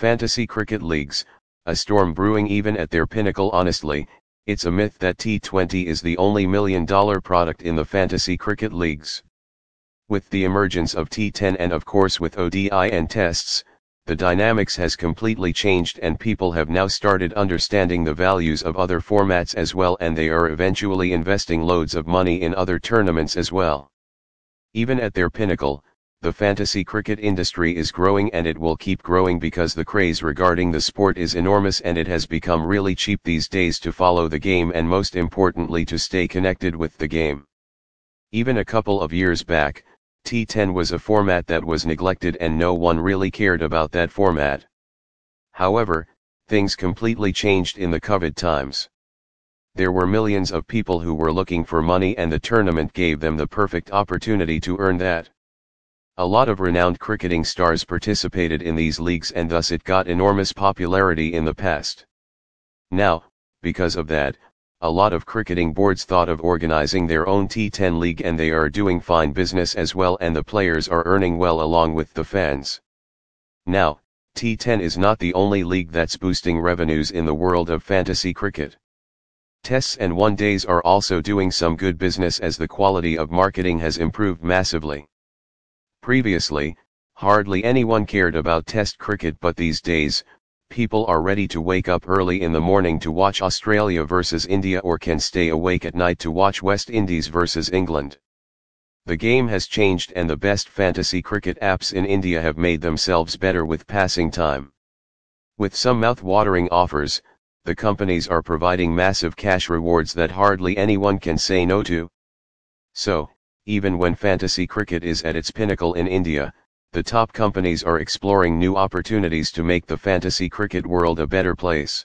Fantasy cricket leagues, a storm brewing even at their pinnacle honestly, it's a myth that T20 is the only million dollar product in the fantasy cricket leagues. With the emergence of T10 and of course with ODI and tests, the dynamics has completely changed and people have now started understanding the values of other formats as well and they are eventually investing loads of money in other tournaments as well. Even at their pinnacle, the fantasy cricket industry is growing and it will keep growing because the craze regarding the sport is enormous and it has become really cheap these days to follow the game and most importantly to stay connected with the game. Even a couple of years back, T10 was a format that was neglected and no one really cared about that format. However, things completely changed in the COVID times. There were millions of people who were looking for money and the tournament gave them the perfect opportunity to earn that. A lot of renowned cricketing stars participated in these leagues and thus it got enormous popularity in the past. Now, because of that, a lot of cricketing boards thought of organizing their own T10 league and they are doing fine business as well and the players are earning well along with the fans. Now, T10 is not the only league that's boosting revenues in the world of fantasy cricket. Tests and one days are also doing some good business as the quality of marketing has improved massively. Previously, hardly anyone cared about test cricket but these days, people are ready to wake up early in the morning to watch Australia versus India or can stay awake at night to watch West Indies versus England. The game has changed and the best fantasy cricket apps in India have made themselves better with passing time. With some mouth-watering offers, the companies are providing massive cash rewards that hardly anyone can say no to. So, even when fantasy cricket is at its pinnacle in India, the top companies are exploring new opportunities to make the fantasy cricket world a better place.